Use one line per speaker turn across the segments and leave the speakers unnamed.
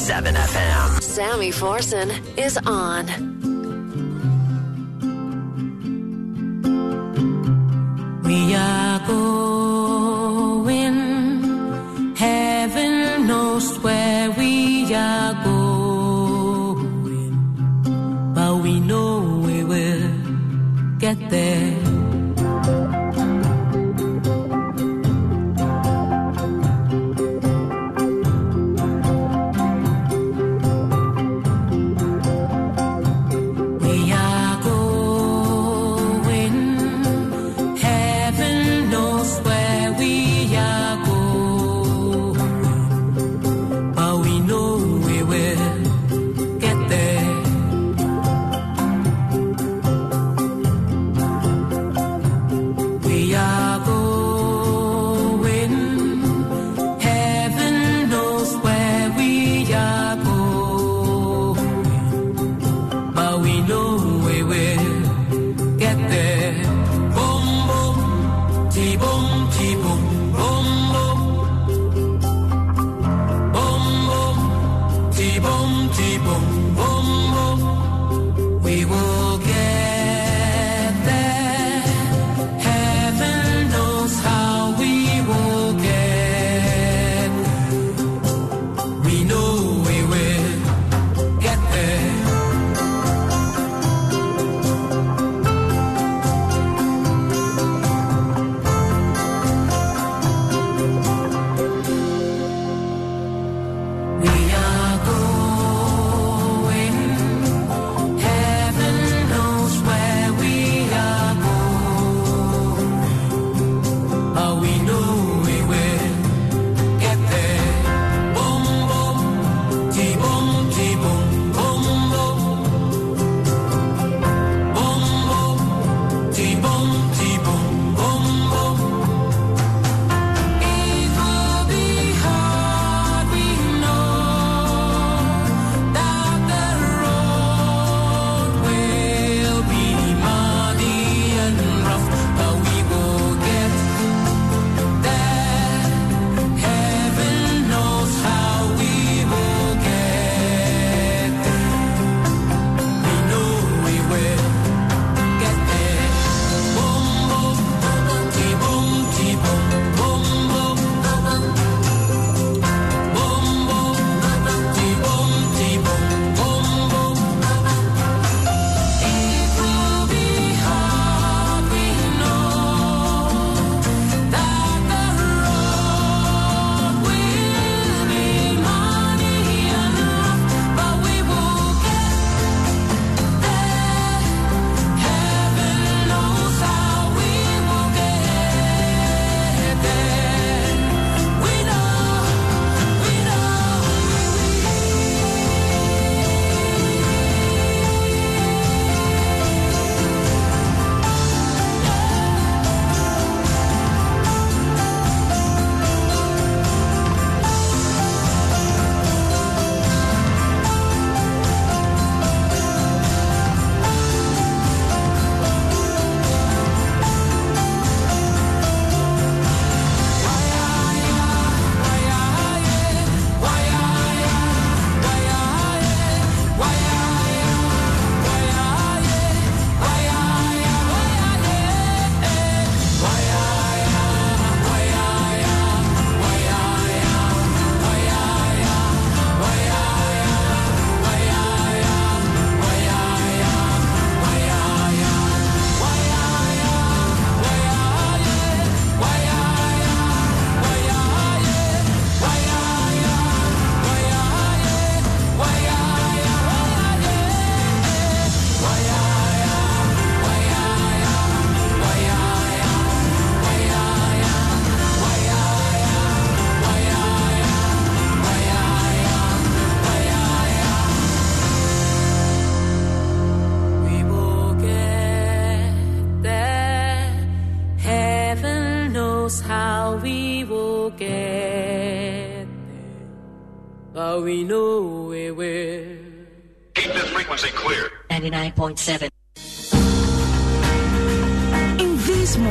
99.7 FM.
Sammy Forson is on.
We are going, heaven knows where we are going, but we know we will get there. we know we will.
Keep this frequency clear.
99.7.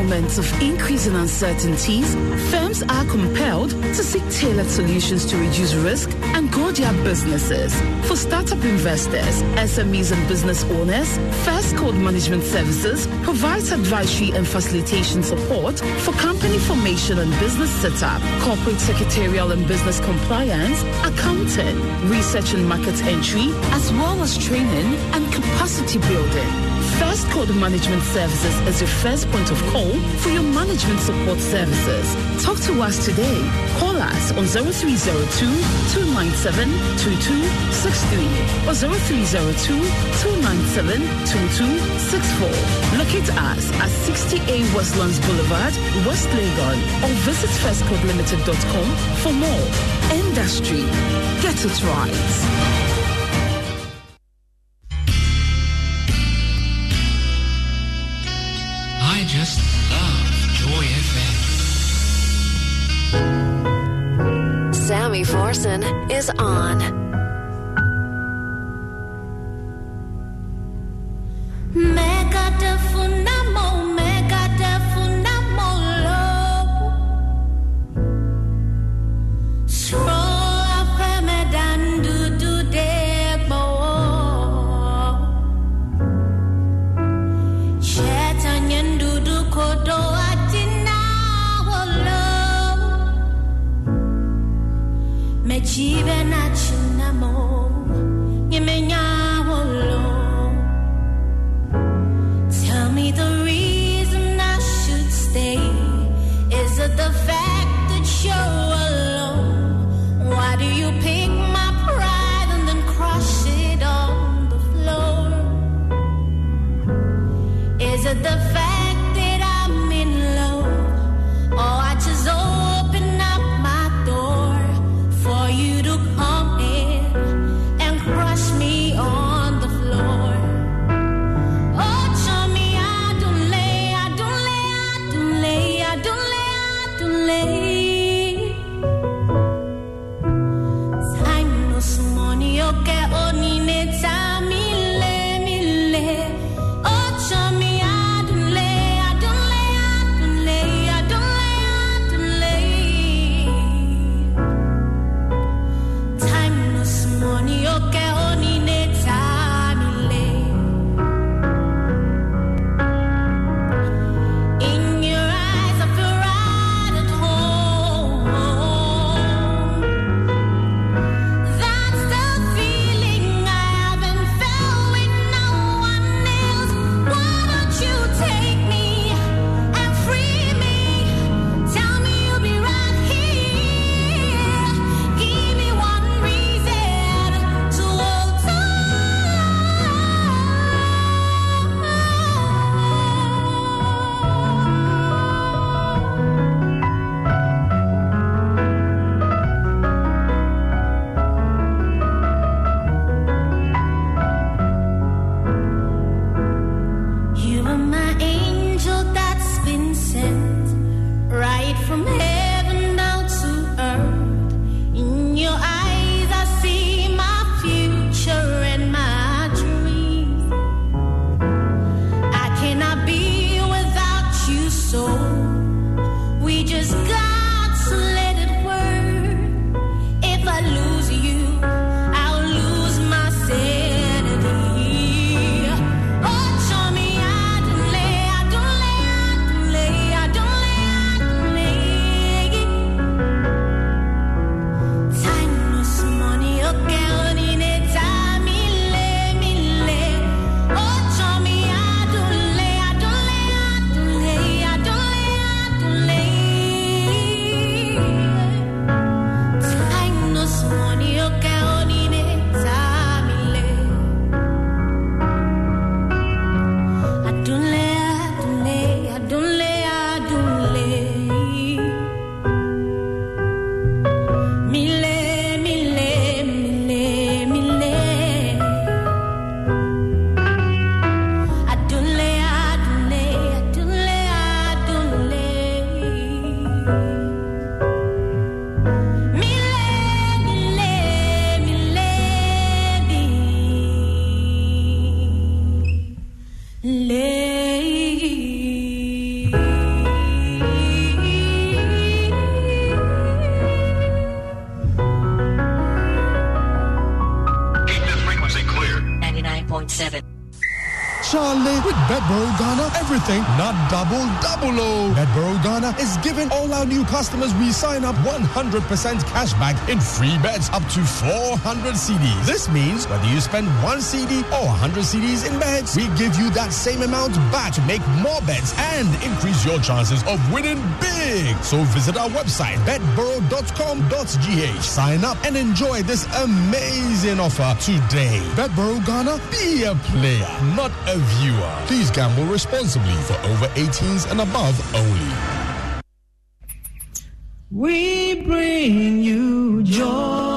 moments of increasing uncertainties, firms are compelled to seek tailored solutions to reduce risk and grow their businesses. For startup investors, SMEs and business owners, First Code Management Services provides advisory and facilitation support for company formation and business setup, corporate secretarial and business compliance, accounting, research and market entry, as well as training and capacity building. First Code Management Services is your first point of call for your management support services. Talk to us today. Call us on 0302 297 2263 or 0302 297 2264. Locate us at 60A Westlands Boulevard, West Legon, or visit firstcodelimited.com for more. Industry. Get it right.
just love Joy FM.
Sammy Forson is on.
Mega
customers we sign up 100% cash back in free bets up to 400 CDs. This means whether you spend one CD or 100 CDs in bets, we give you that same amount back to make more bets and increase your chances of winning big. So visit our website, betboro.com.gh. Sign up and enjoy this amazing offer today. Betboro Ghana, be a player, not a viewer. Please gamble responsibly for over 18s and above only.
We bring you joy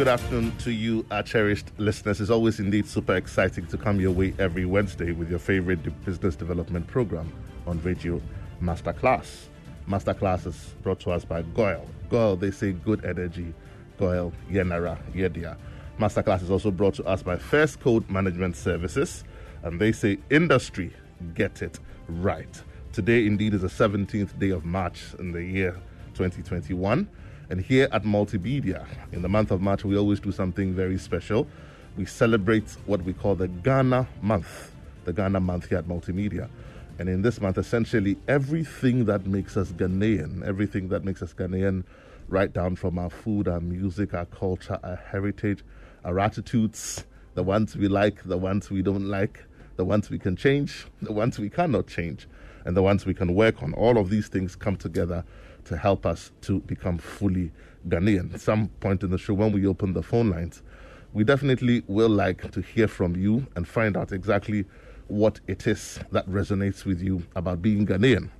good afternoon to you, our cherished listeners. It's always indeed super exciting to come your way every Wednesday with your favorite business development program on Radio Masterclass. Masterclass is brought to us by GOIL. GOIL, they say good energy. GOIL, Yenara, Yedia. Masterclass is also brought to us by First Code Management Services, and they say industry, get it right. Today, indeed, is the 17th day of March in the year 2021. And here at Multimedia, in the month of March, we always do something very special. We celebrate what we call the Ghana Month, the Ghana Month here at Multimedia. And in this month, essentially, everything that makes us Ghanaian, everything that makes us Ghanaian, right down from our food, our music, our culture, our heritage, our attitudes, the ones we like, the ones we don't like, the ones we can change, the ones we cannot change, and the ones we can work on. All of these things come together to help us to become fully Ghanaian. At some point in the show, when we open the phone lines, we definitely will like to hear from you and find out exactly what it is that resonates with you about being Ghanaian.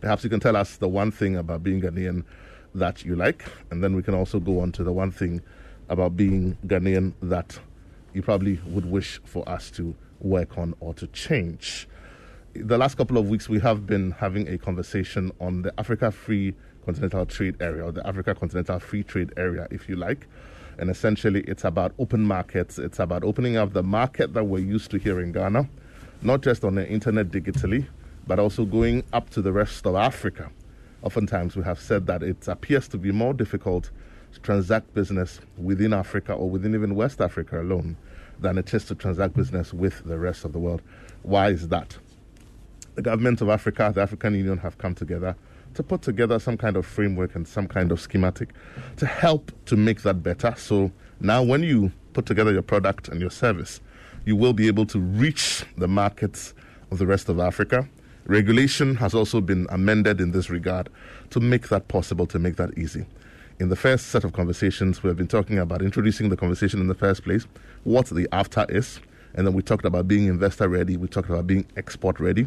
Perhaps you can tell us the one thing about being Ghanaian that you like, and then we can also go on to the one thing about being Ghanaian that you probably would wish for us to work on or to change. The last couple of weeks, we have been having a conversation on the Africa Free Continental Trade Area, or the Africa Continental Free Trade Area, if you like. And essentially, it's about open markets. It's about opening up the market that we're used to here in Ghana, not just on the internet digitally, but also going up to the rest of Africa. Oftentimes, we have said that it appears to be more difficult to transact business within Africa or within even West Africa alone than it is to transact business with the rest of the world. Why is that? The governments of Africa, the African Union, have come together to put together some kind of framework and some kind of schematic to help to make that better. So now, when you put together your product and your service, you will be able to reach the markets of the rest of Africa. Regulation has also been amended in this regard to make that possible, to make that easy. In the first set of conversations, we have been talking about introducing the conversation in the first place, what the after is, and then we talked about being investor ready, we talked about being export ready.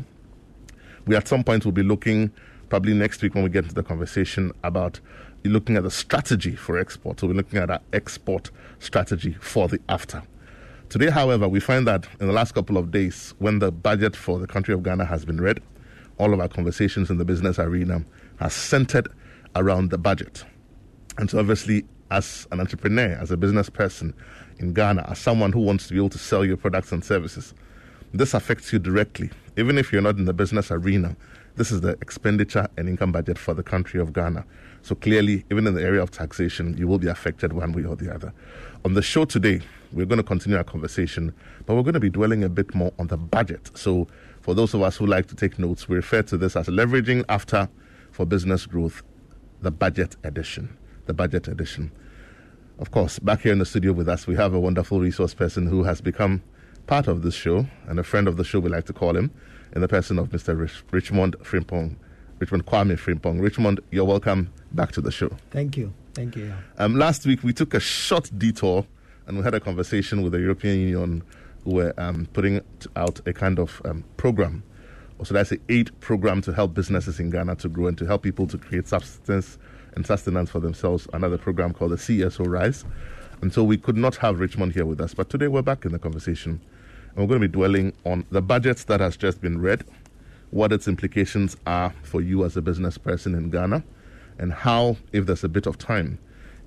We at some point will be looking, probably next week when we get into the conversation, about looking at the strategy for export. So we're looking at our export strategy for the after. Today, however, we find that in the last couple of days, when the budget for the country of Ghana has been read, all of our conversations in the business arena has centered around the budget. And so, obviously, as an entrepreneur, as a business person in Ghana, as someone who wants to be able to sell your products and services, this affects you directly. Even if you're not in the business arena, this is the expenditure and income budget for the country of Ghana. So clearly, even in the area of taxation, you will be affected one way or the other. On the show today, we're going to continue our conversation, but we're going to be dwelling a bit more on the budget. So, for those of us who like to take notes, we refer to this as leveraging after for business growth, the budget edition. The budget edition. Of course, back here in the studio with us, we have a wonderful resource person who has become part of this show and a friend of the show, we like to call him, in the person of Mr. Rich- Richmond Frimpong, Richmond Kwame Frimpong. Richmond, you're welcome back to the show.
Thank you. Thank you.
Um, last week, we took a short detour and we had a conversation with the European Union who were um, putting out a kind of um, program, or should I say, aid program to help businesses in Ghana to grow and to help people to create substance and sustenance for themselves, another program called the CSO Rise. And so we could not have Richmond here with us. But today we're back in the conversation. We're going to be dwelling on the budget that has just been read, what its implications are for you as a business person in Ghana, and how, if there's a bit of time,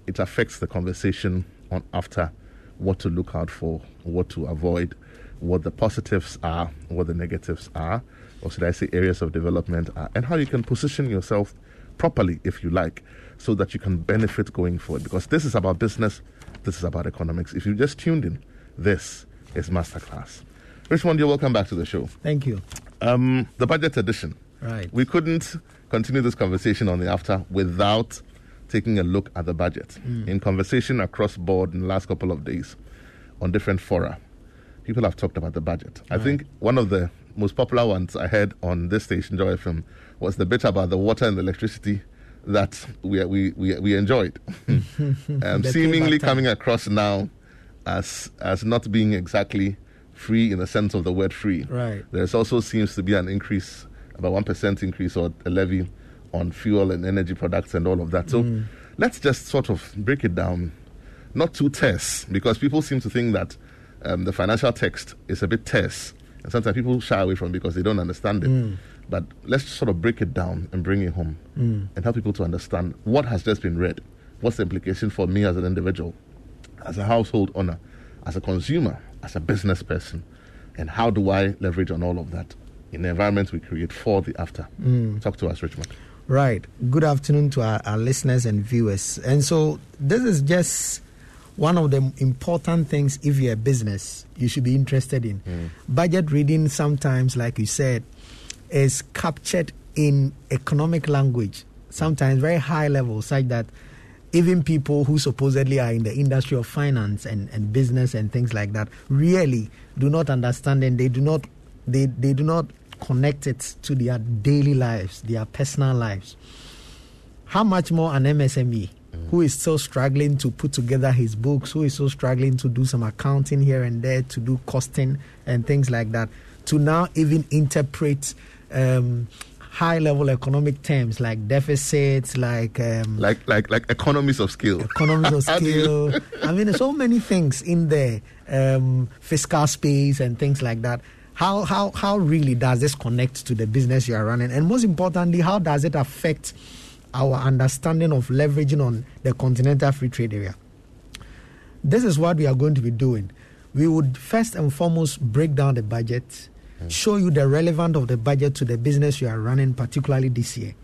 it affects the conversation on after what to look out for, what to avoid, what the positives are, what the negatives are, or should I say areas of development are, and how you can position yourself properly, if you like, so that you can benefit going forward. Because this is about business, this is about economics. If you just tuned in, this is Masterclass. Richmond, you're welcome back to the show.
Thank you.
Um, the budget edition.
Right.
We couldn't continue this conversation on the after without taking a look at the budget.
Mm.
In conversation across board in the last couple of days on different fora, people have talked about the budget. I think one of the most popular ones I heard on this station, Joy FM, was the bit about the water and the electricity that we we we, we enjoyed, um, seemingly coming across now as as not being exactly free in the sense of the word free.
Right.
There's also seems to be an increase, about one percent increase or a levy on fuel and energy products and all of that. So
Mm.
let's just sort of break it down, not too terse, because people seem to think that um, the financial text is a bit terse, and sometimes people shy away from it because they don't understand it.
Mm.
But let's sort of break it down and bring it home
Mm.
and help people to understand what has just been read. What's the implication for me as an individual, as a household owner, as a consumer, as a business person, and how do I leverage on all of that in the environment we create for the after?
Mm.
Talk to us, Richmond.
Right. Good afternoon to our, our listeners and viewers. And so, this is just one of the important things if you're a business you should be interested in. Budget reading, sometimes, like you said, is captured in economic language, sometimes very high level, such that even people who supposedly are in the industry of finance and, and business and things like that really do not understand and they do not they, they do not connect it to their daily lives, their personal lives. How much more an MSME who is still struggling to put together his books, who is still struggling to do some accounting here and there, to do costing and things like that, to now even interpret um, high level economic terms like deficits, like um,
Like like like economies of scale.
economies of
How do you-
scale. I mean, there's so many things in there, um, fiscal space and things like that. How how how really does this connect to the business you are running? And most importantly, how does it affect our understanding of leveraging on the continental free trade area? This is what we are going to be doing. We would first and foremost break down the budget, show you the relevance of the budget to the business you are running, particularly this year,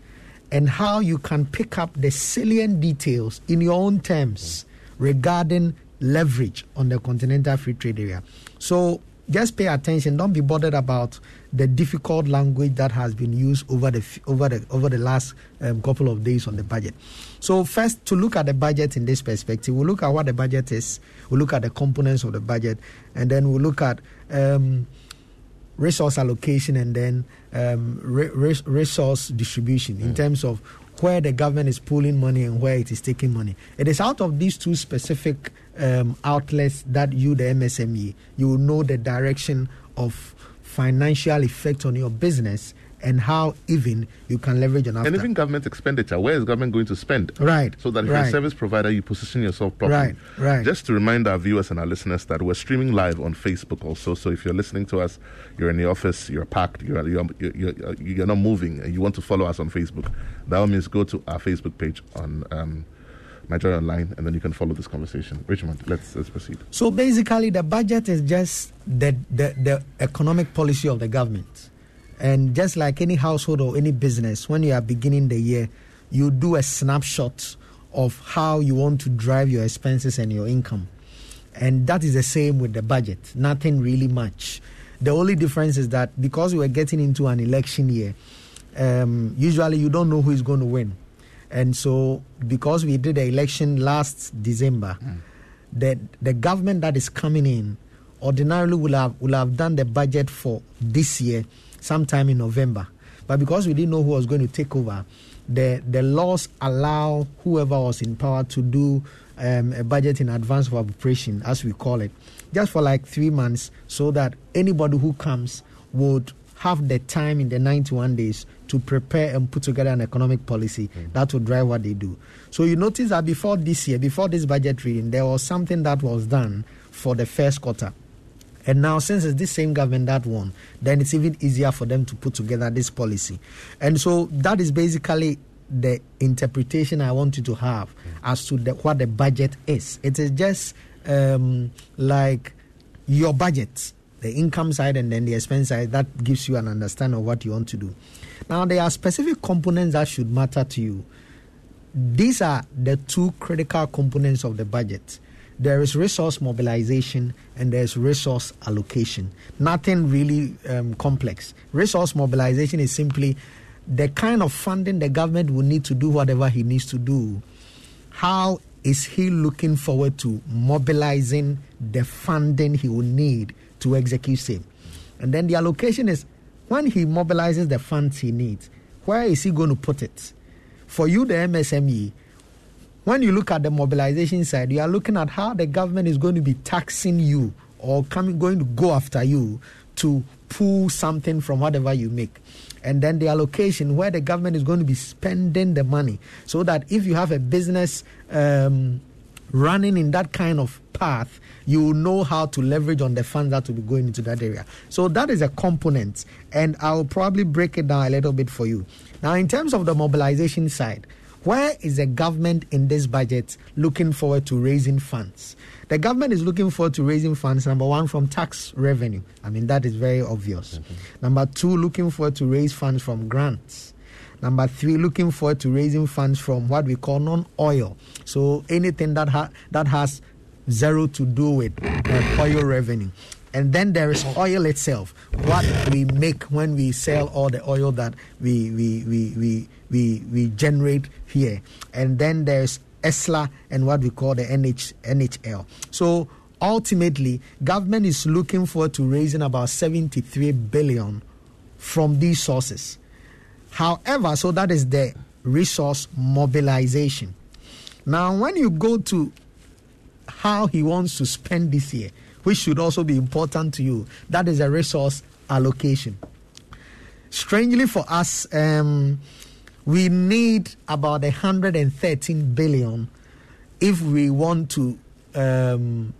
and how you can pick up the salient details in your own terms regarding leverage on the continental free trade area. So just pay attention. Don't be bothered about the difficult language that has been used over the over the over the last um, couple of days on the budget. So first, to look at the budget in this perspective, we'll look at what the budget is. We'll look at the components of the budget, and then we'll look at um, resource allocation and then um, re- re- resource distribution in terms of where the government is pulling money and where it is taking money. It is out of these two specific um, outlets that you, the MSME, you will know the direction of financial effect on your business and how even you can leverage on after.
And even government expenditure, where is government going to spend?
Right,
So that if you're a service provider, you position yourself properly.
Right, right.
Just to remind our viewers and our listeners that we're streaming live on Facebook also. So if you're listening to us, you're in the office, you're parked, you're, you're, you're, you're, you're not moving, and you want to follow us on Facebook, that means, go to our Facebook page on um, Nigeria Online, and then you can follow this conversation. Richmond, let's, let's proceed.
So basically, the budget is just the, the, the economic policy of the government. And just like any household or any business, when you are beginning the year, you do a snapshot of how you want to drive your expenses and your income. And that is the same with the budget, nothing really much. The only difference is that because we are getting into an election year, um, usually you don't know who is going to win. And so, because we did the election last December, the, the government that is coming in ordinarily will have, will have done the budget for this year sometime in November. But because we didn't know who was going to take over, the, the laws allow whoever was in power to do um, a budget in advance of appropriation, as we call it, just for like three months, so that anybody who comes would have the time in the 91 days to prepare and put together an economic policy that will drive what they do. So you notice that before this year, before this budget reading, there was something that was done for the first quarter. And now, since it's this same government that won, then it's even easier for them to put together this policy. And so that is basically the interpretation I want you to have as to the, what the budget is. It is just um, like your budget, the income side and then the expense side, that gives you an understanding of what you want to do. Now, there are specific components that should matter to you. These are the two critical components of the budget there is resource mobilization and there's resource allocation. Nothing really um, complex. Resource mobilization is simply the kind of funding the government will need to do whatever he needs to do. How is he looking forward to mobilizing the funding he will need to execute same? And then the allocation is when he mobilizes the funds he needs, where is he going to put it? For you, the MSME, when you look at the mobilization side, you are looking at how the government is going to be taxing you or coming going to go after you to pull something from whatever you make. And then the allocation where the government is going to be spending the money so that if you have a business um, running in that kind of path, you will know how to leverage on the funds that will be going into that area. So that is a component, and I'll probably break it down a little bit for you. Now, in terms of the mobilization side, where is the government in this budget looking forward to raising funds? The government is looking forward to raising funds, number one, from tax revenue. I mean, that is very obvious. Mm-hmm. Number two, looking forward to raise funds from grants. Number three, looking forward to raising funds from what we call non oil. So anything that, ha- that has zero to do with uh, oil revenue. And then there is oil itself, what we make when we sell all the oil that we, we, we, we, we, we generate here. And then there's ESLA and what we call the NH, NHL. So ultimately, government is looking forward to raising about 73 billion from these sources. However, so that is the resource mobilization. Now, when you go to how he wants to spend this year, which should also be important to you, that is a resource allocation. Strangely for us, um, we need about 113 billion if we want to um,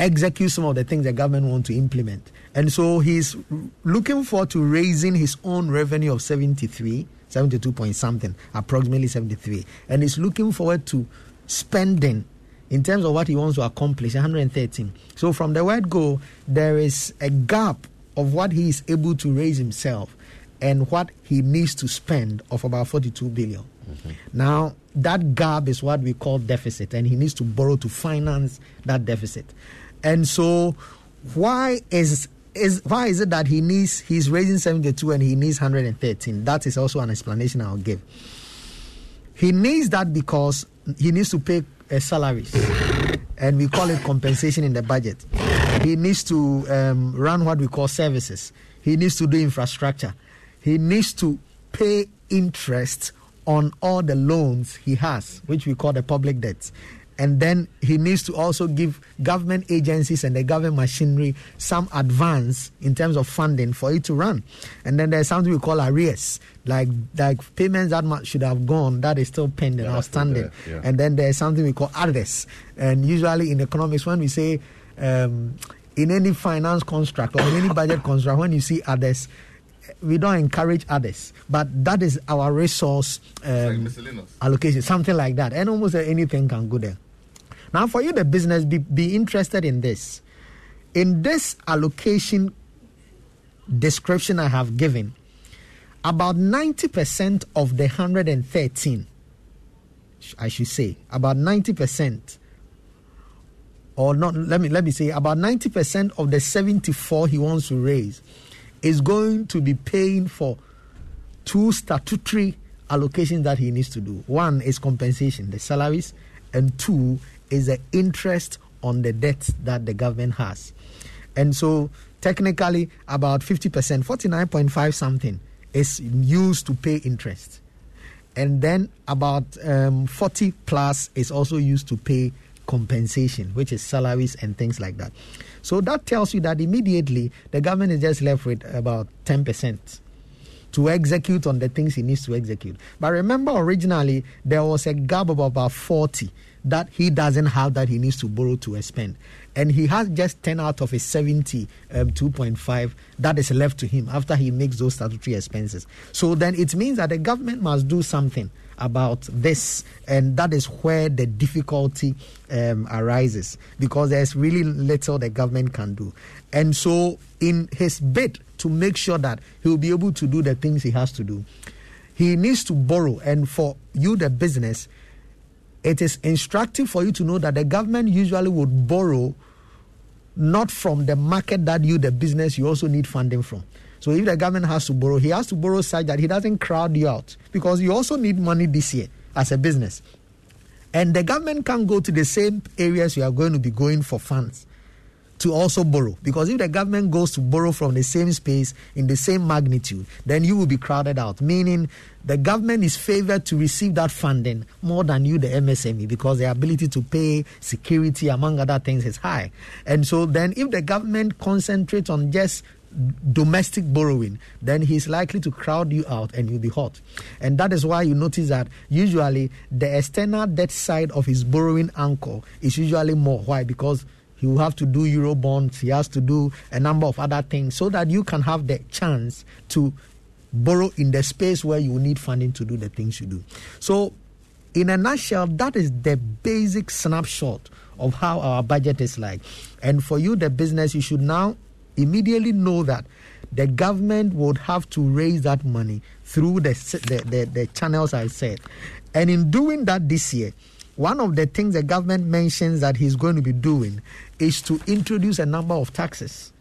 execute some of the things the government want to implement. And so he's looking forward to raising his own revenue of 73, 72 point something, approximately 73. And he's looking forward to spending in terms of what he wants to accomplish 113. So from the word go, there is a gap of what he is able to raise himself and what he needs to spend of about 42 billion. Mm-hmm. Now, that gap is what we call deficit, and he needs to borrow to finance that deficit. And so, why is is why is it that he needs he's raising 72 and he needs 113? That is also an explanation I'll give. He needs that because he needs to pay salaries, and we call it compensation in the budget. He needs to um, run what we call services. He needs to do infrastructure he needs to pay interest on all the loans he has, which we call the public debts. And then he needs to also give government agencies and the government machinery some advance in terms of funding for it to run. And then there's something we call arrears, like like payments that should have gone that is still pending, yeah, outstanding. Yeah. And then there's something we call others. And usually in economics, when we say um, in any finance construct or in any budget construct, when you see others, we don't encourage others, but that is our resource um, like allocation, something like that, and almost anything can go there. Now, for you, the business, be, be interested in this. In this allocation description I have given, about 90% of the 113, I should say, about 90%, or not, let me, let me say, about 90% of the 74 he wants to raise is going to be paying for two statutory allocations that he needs to do. One is compensation, the salaries, and two is the interest on the debt that the government has. And so, technically, about 50%, 49.5 something, is used to pay interest. And then about um, 40 plus is also used to pay compensation, which is salaries and things like that. So that tells you that immediately the government is just left with about 10% to execute on the things he needs to execute. But remember, originally there was a gap of about 40 that he doesn't have that he needs to borrow to expend. And he has just 10 out of his 70, um, 2.5 that is left to him after he makes those statutory expenses. So then it means that the government must do something about this, and that is where the difficulty um, arises because there's really little the government can do. And so, in his bid to make sure that he will be able to do the things he has to do, he needs to borrow. And for you, the business, it is instructive for you to know that the government usually would borrow not from the market that you, the business, you also need funding from. So if the government has to borrow, he has to borrow such that he doesn't crowd you out because you also need money this year as a business. And the government can't go to the same areas you are going to be going for funds to also borrow. Because if the government goes to borrow from the same space in the same magnitude, then you will be crowded out. Meaning the government is favored to receive that funding more than you, the MSME, because the ability to pay security, among other things, is high. And so then if the government concentrates on just domestic borrowing, then he's likely to crowd you out and you'll be hot. And that is why you notice that usually the external debt side of his borrowing anchor is usually more. Why? Because he will have to do euro bonds, he has to do a number of other things so that you can have the chance to borrow in the space where you need funding to do the things you do. So, in a nutshell, that is the basic snapshot of how our budget is like. And for you, the business, you should now immediately know that the government would have to raise that money through the, the, the, the channels I said. And in doing that this year, one of the things the government mentions that he's going to be doing is to introduce a number of taxes.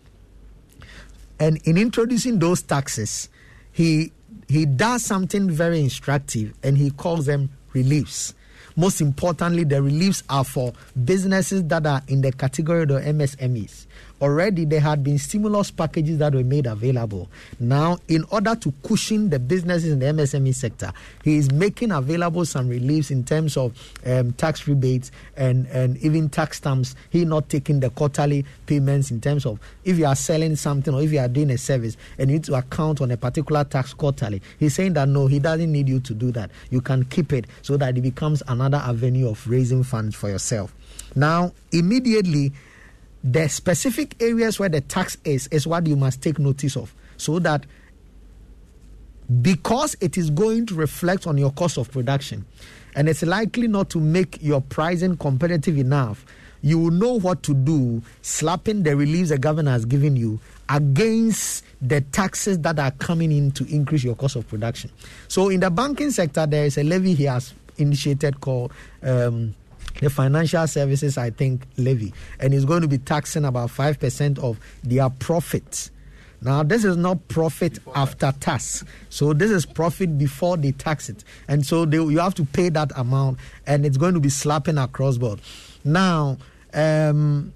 And in introducing those taxes, he he does something very instructive and he calls them reliefs. Most importantly, the reliefs are for businesses that are in the category of MSMEs already there had been stimulus packages that were made available. Now, in order to cushion the businesses in the MSME sector, he is making available some reliefs in terms of um, tax rebates and, and even tax stamps. He not taking the quarterly payments in terms of if you are selling something or if you are doing a service and you need to account on a particular tax quarterly. He's saying that no, he doesn't need you to do that. You can keep it so that it becomes another avenue of raising funds for yourself. Now, immediately, the specific areas where the tax is is what you must take notice of. So that because it is going to reflect on your cost of production and it's likely not to make your pricing competitive enough you will know what to do slapping the reliefs the government has given you against the taxes that are coming in to increase your cost of production. So in the banking sector there is a levy he has initiated called um, the financial services, I think, levy, and it's going to be taxing about 5% of their profits. Now, this is not profit after tax. So, this is profit before they tax it. And so, they, you have to pay that amount, and it's going to be slapping across board. Now, um,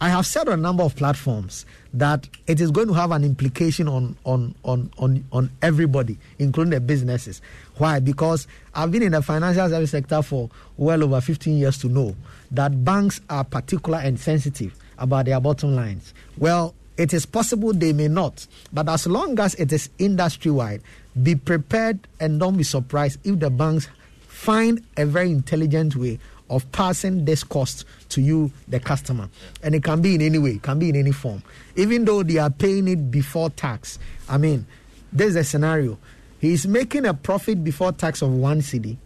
I have said on a number of platforms that it is going to have an implication on, on, on, on, on everybody, including the businesses. Why? Because I've been in the financial service sector for well over 15 years to know that banks are particular and sensitive about their bottom lines. Well, it is possible they may not, but as long as it is industry wide, be prepared and don't be surprised if the banks find a very intelligent way of passing this cost to you, the customer. And it can be in any way, it can be in any form. Even though they are paying it before tax. I mean, there's a scenario He's making a profit before tax of one cedi.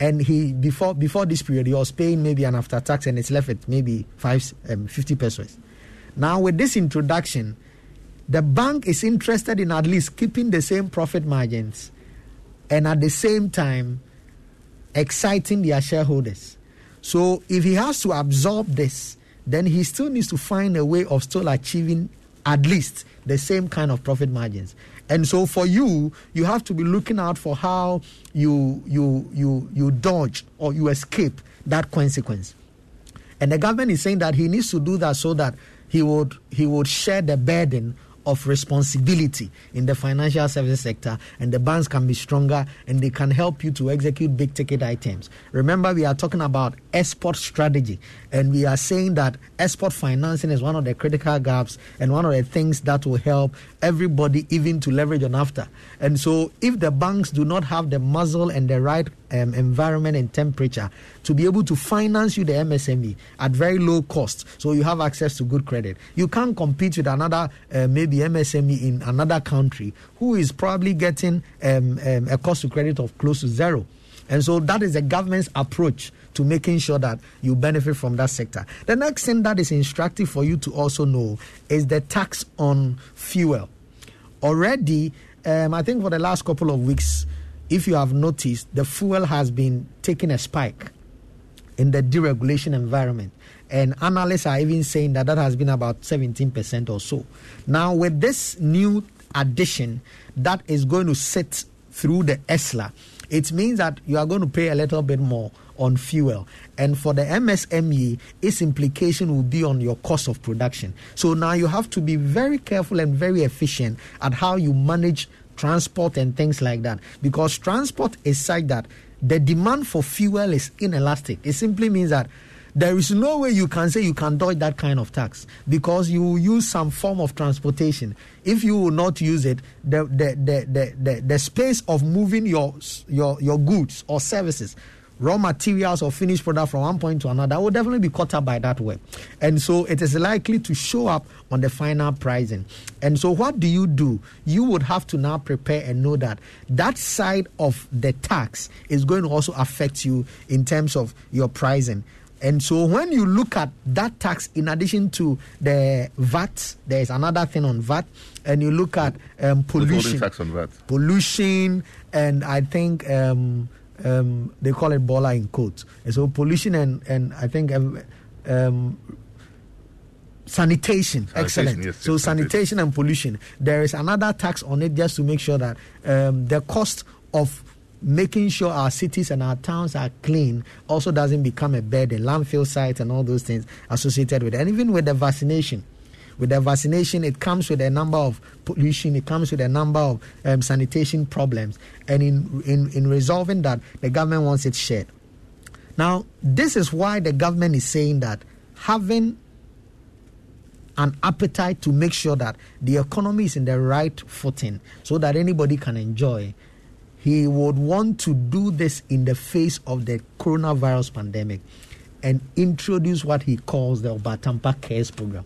And he before before this period he was paying maybe an after tax and it's left at maybe five um, 50 pesos. Now with this introduction, the bank is interested in at least keeping the same profit margins and at the same time exciting their shareholders. So if he has to absorb this, then he still needs to find a way of still achieving at least the same kind of profit margins. And so for you, you have to be looking out for how you you you you dodge or you escape that consequence. And the government is saying that he needs to do that so that he would he would share the burden of responsibility in the financial services sector, and the banks can be stronger and they can help you to execute big ticket items. Remember, we are talking about export strategy, and we are saying that export financing is one of the critical gaps and one of the things that will help everybody even to leverage on after. And so, if the banks do not have the muzzle and the right um, environment and temperature to be able to finance you the MSME at very low cost, so you have access to good credit. You can't compete with another uh, maybe MSME in another country who is probably getting um, um, a cost to credit of close to zero. And so that is the government's approach to making sure that you benefit from that sector. The next thing that is instructive for you to also know is the tax on fuel. Already, um, I think for the last couple of weeks, if you have noticed, the fuel has been taking a spike in the deregulation environment. And analysts are even saying that that has been about 17% or so. Now, with this new addition that is going to sit through the ESLA, it means that you are going to pay a little bit more on fuel. And for the MSME, its implication will be on your cost of production. So now you have to be very careful and very efficient at how you manage transport and things like that. Because transport is such that the demand for fuel is inelastic. It simply means that there is no way you can say you can dodge that kind of tax because you use some form of transportation. If you will not use it, the, the, the, the, the, the space of moving your, your, your goods or services raw materials or finished product from one point to another will definitely be caught up by that way. And so it is likely to show up on the final pricing. And so what do you do? You would have to now prepare and know that that side of the tax is going to also affect you in terms of your pricing. And so when you look at that tax, in addition to the VAT, there is another thing on VAT, and you look at um, pollution,
tax on VAT.
pollution, and I think um, um, they call it bola in quotes. And so pollution and and I think um, um, sanitation,
Sanitation,
excellent.
yes,
so
yes,
sanitation and pollution. There is another tax on it just to make sure that um, the cost of making sure our cities and our towns are clean also doesn't become a burden. Landfill sites and all those things associated with it, and even with the vaccination. With the vaccination, it comes with a number of pollution, it comes with a number of um, sanitation problems. And in, in, in resolving that, the government wants it shared. Now, this is why the government is saying that having an appetite to make sure that the economy is in the right footing so that anybody can enjoy, he would want to do this in the face of the coronavirus pandemic and introduce what he calls the Obatampa Cares Program.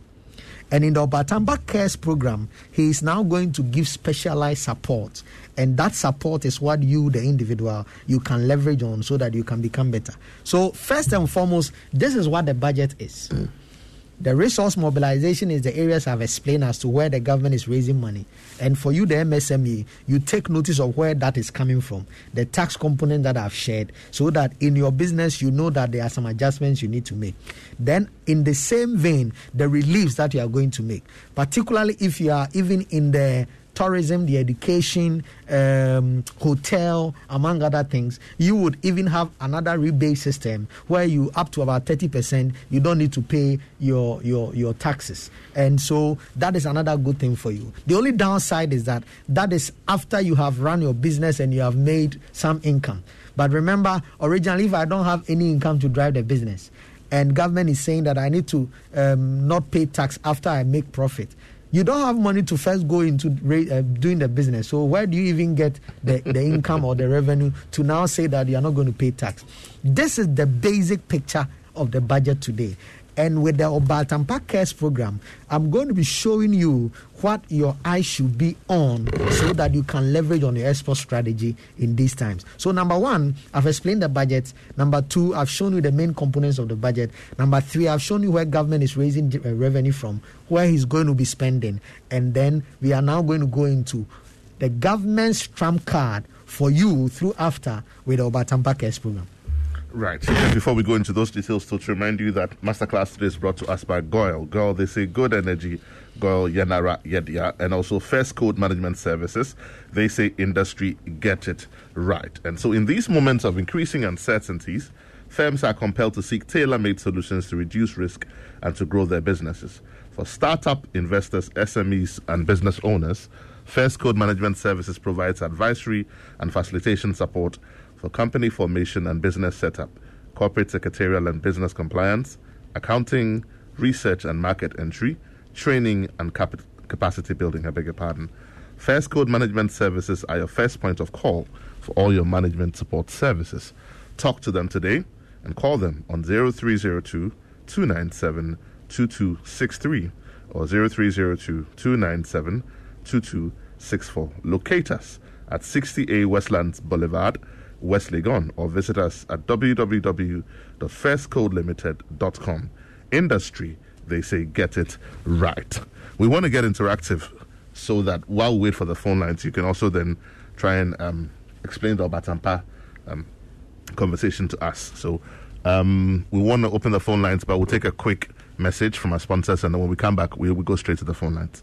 And in the Obatampa Cares program, he is now going to give specialized support. And that support is what you, the individual, you can leverage on so that you can become better. So, first and foremost, this is what the budget is. The resource mobilization is the areas I've explained as to where the government is raising money. And for you, the MSME, you take notice of where that is coming from, the tax component that I've shared, so that in your business, you know that there are some adjustments you need to make. Then, in the same vein, the reliefs that you are going to make, particularly if you are even in the tourism, the education, um, hotel, among other things, you would even have another rebate system where you up to about thirty percent, you don't need to pay your your your taxes, and so that is another good thing for you. The only downside is that that is after you have run your business and you have made some income. But remember, originally, if I don't have any income to drive the business, and government is saying that I need to um, not pay tax after I make profit you don't have money to first go into uh, doing the business. So where do you even get the, the income or the revenue to now say that you are not going to pay tax? This is the basic picture of the budget today. And with the Obatampa Cares program, I'm going to be showing you what your eyes should be on so that you can leverage on your export strategy in these times. So, number one, I've explained the budget. Number two, I've shown you the main components of the budget. Number three, I've shown you where government is raising uh, revenue from, where he's going to be spending. And then we are now going to go into the government's trump card for you through after with the Obatampa Cares program.
Right. Before we go into those details, to remind you that Masterclass today is brought to us by GOIL. GOIL, they say good energy. GOIL, Yanara, Yedia, and also First Code Management Services. They say industry get it right. And so in these moments of increasing uncertainties, firms are compelled to seek tailor-made solutions to reduce risk and to grow their businesses. For startup investors, SMEs, and business owners, First Code Management Services provides advisory and facilitation support for company formation and business setup, corporate secretarial and business compliance, accounting, research and market entry, training and cap- capacity building. I beg your pardon. First Code Management Services are your first point of call for all your management support services. Talk to them today and call them on 0302 297 2263 or 0302 297 2264. Locate us at 60A Westlands Boulevard, West Legon, or visit us at www.firstcodelimited.com. Industry, they say, get it right. We want to get interactive so that while we wait for the phone lines, you can also then try and um, explain the Obatampa um, conversation to us. So um, we want to open the phone lines, but we'll take a quick message from our sponsors, and then when we come back, we we go straight to the phone lines.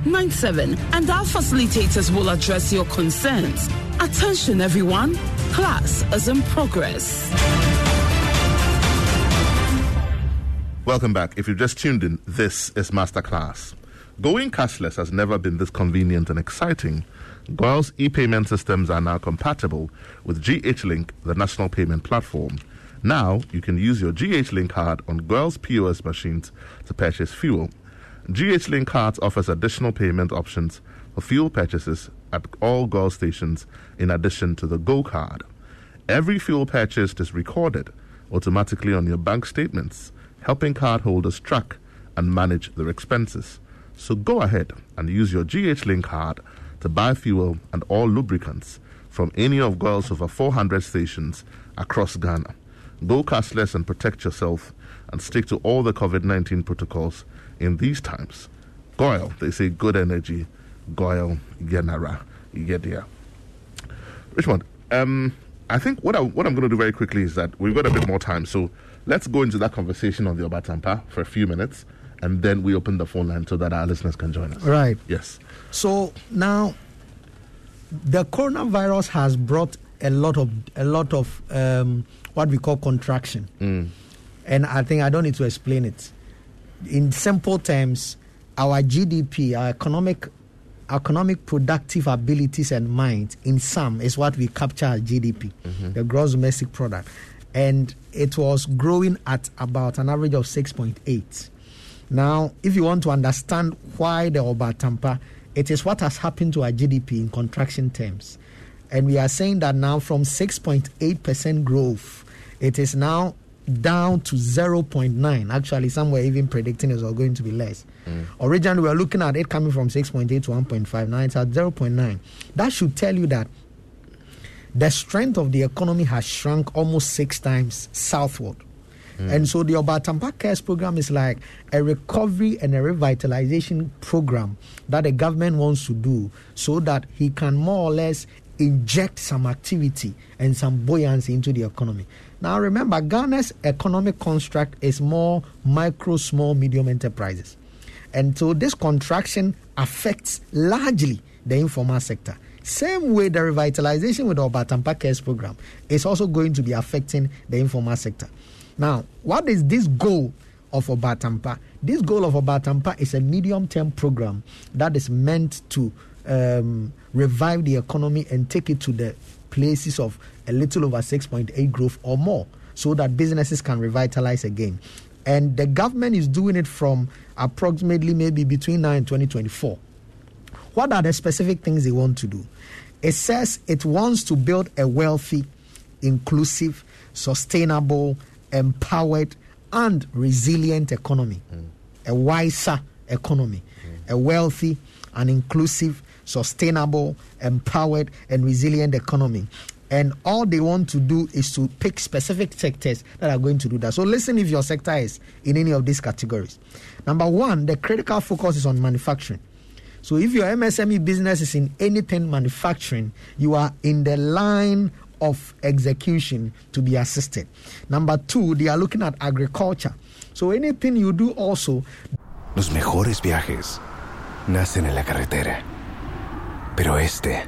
111997 and our facilitators will address your concerns. Attention everyone, class is in progress.
Welcome back. If you've just tuned in, this is Masterclass. Going cashless has never been this convenient and exciting. Goil's e payment systems are now compatible with GH Link, the national payment platform. Now, you can use your GH Link card on Goil's POS machines to purchase fuel. GH Link cards offers additional payment options for fuel purchases at all Goil stations in addition to the Go card. Every fuel purchased is recorded automatically on your bank statements, helping cardholders track and manage their expenses. So go ahead and use your GH Link card to buy fuel and all lubricants from any of Goil's over 400 stations across Ghana. Go cashless and protect yourself and stick to all the COVID 19 protocols in these times. Goil, they say good energy. Goil, Yenara, Yedia. Richmond, um, I think what, I, what I'm going to do very quickly is that we've got a bit more time. So let's go into that conversation on the Obatampa for a few minutes and then we open the phone line so that our listeners can join us.
Right.
Yes.
So now, the coronavirus has brought a lot of a lot of um, what we call contraction,
Mm.
and I think I don't need to explain it. In simple terms, our GDP, our economic economic productive abilities and minds, in sum, is what we capture as GDP,
Mhm.
the gross domestic product, and it was growing at about an average of six point eight. Now, if you want to understand why the Obatampa, it is what has happened to our GDP in contraction terms. And we are saying that now from 6.8% growth, it is now down to 0.9. Actually, some were even predicting it was going to be less. Mm. Originally, we were looking at it coming from 6.8 to 1.5. Now it's at 0.9. That should tell you that the strength of the economy has shrunk almost six times southward. Mm. And so the Obatampa Cares program is like a recovery and a revitalization program that the government wants to do so that he can more or less inject some activity and some buoyancy into the economy. Now remember, Ghana's economic construct is more micro, small, medium enterprises. And so this contraction affects largely the informal sector. Same way the revitalization with the Obatampa Cares program is also going to be affecting the informal sector. Now, what is this goal of Obatampa? This goal of Obatampa is a medium term program that is meant to um, revive the economy and take it to the places of a little over 6.8 growth or more so that businesses can revitalize again. And the government is doing it from approximately maybe between now and 2024. What are the specific things they want to do? It says it wants to build a wealthy, inclusive, sustainable, empowered, and resilient economy. Hmm. A wiser economy. Hmm. A wealthy and inclusive, sustainable, empowered, and resilient economy. And all they want to do is to pick specific sectors that are going to do that. So listen if your sector is in any of these categories. Number one, the critical focus is on manufacturing. So if your MSME business is in anything manufacturing, you are in the line of execution to be assisted. Number two, they are looking at agriculture. So anything you do also.
Los mejores viajes nacen en la carretera, pero este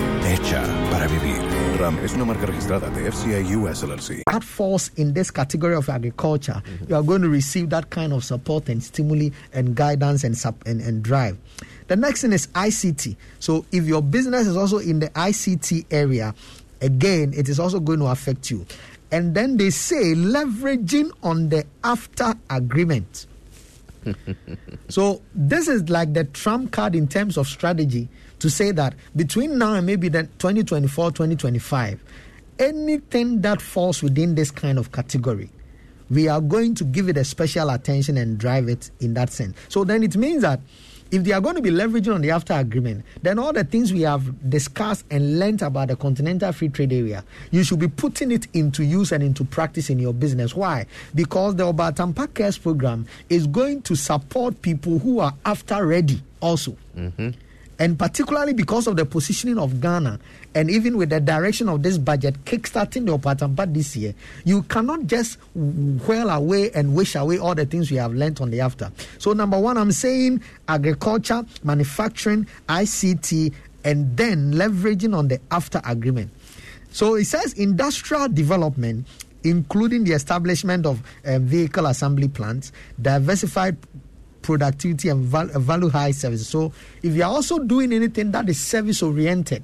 Hecha para vivir. RAM es una marca registrada de FCA US LLC.
That falls in this category of agriculture. Mm-hmm. You are going to receive that kind of support and stimuli and guidance and, sup- and, and drive. The next thing is ICT. So if your business is also in the ICT area, again, it is also going to affect you. And then they say leveraging on the AfCFTA agreement. so this is like the trump card in terms of strategy to say that between now and maybe then 2024 2025 anything that falls within this kind of category we are going to give it a special attention and drive it in that sense. So then it means that if they are going to be leveraging on the AfCFTA agreement, then all the things we have discussed and learned about the continental free trade area, you should be putting it into use and into practice in your business. Why? Because the Obatampa Cares program is going to support people who are AfCFTA ready also.
Mm-hmm.
And particularly because of the positioning of Ghana, and even with the direction of this budget kickstarting the Obatampa this year, you cannot just whirl away and wish away all the things we have learned on the AfCFTA. So, number one, I'm saying agriculture, manufacturing, ICT, and then leveraging on the AfCFTA agreement. So, it says industrial development including the establishment of uh, vehicle assembly plants, diversified productivity and val- value high services. So if you are also doing anything that is service oriented,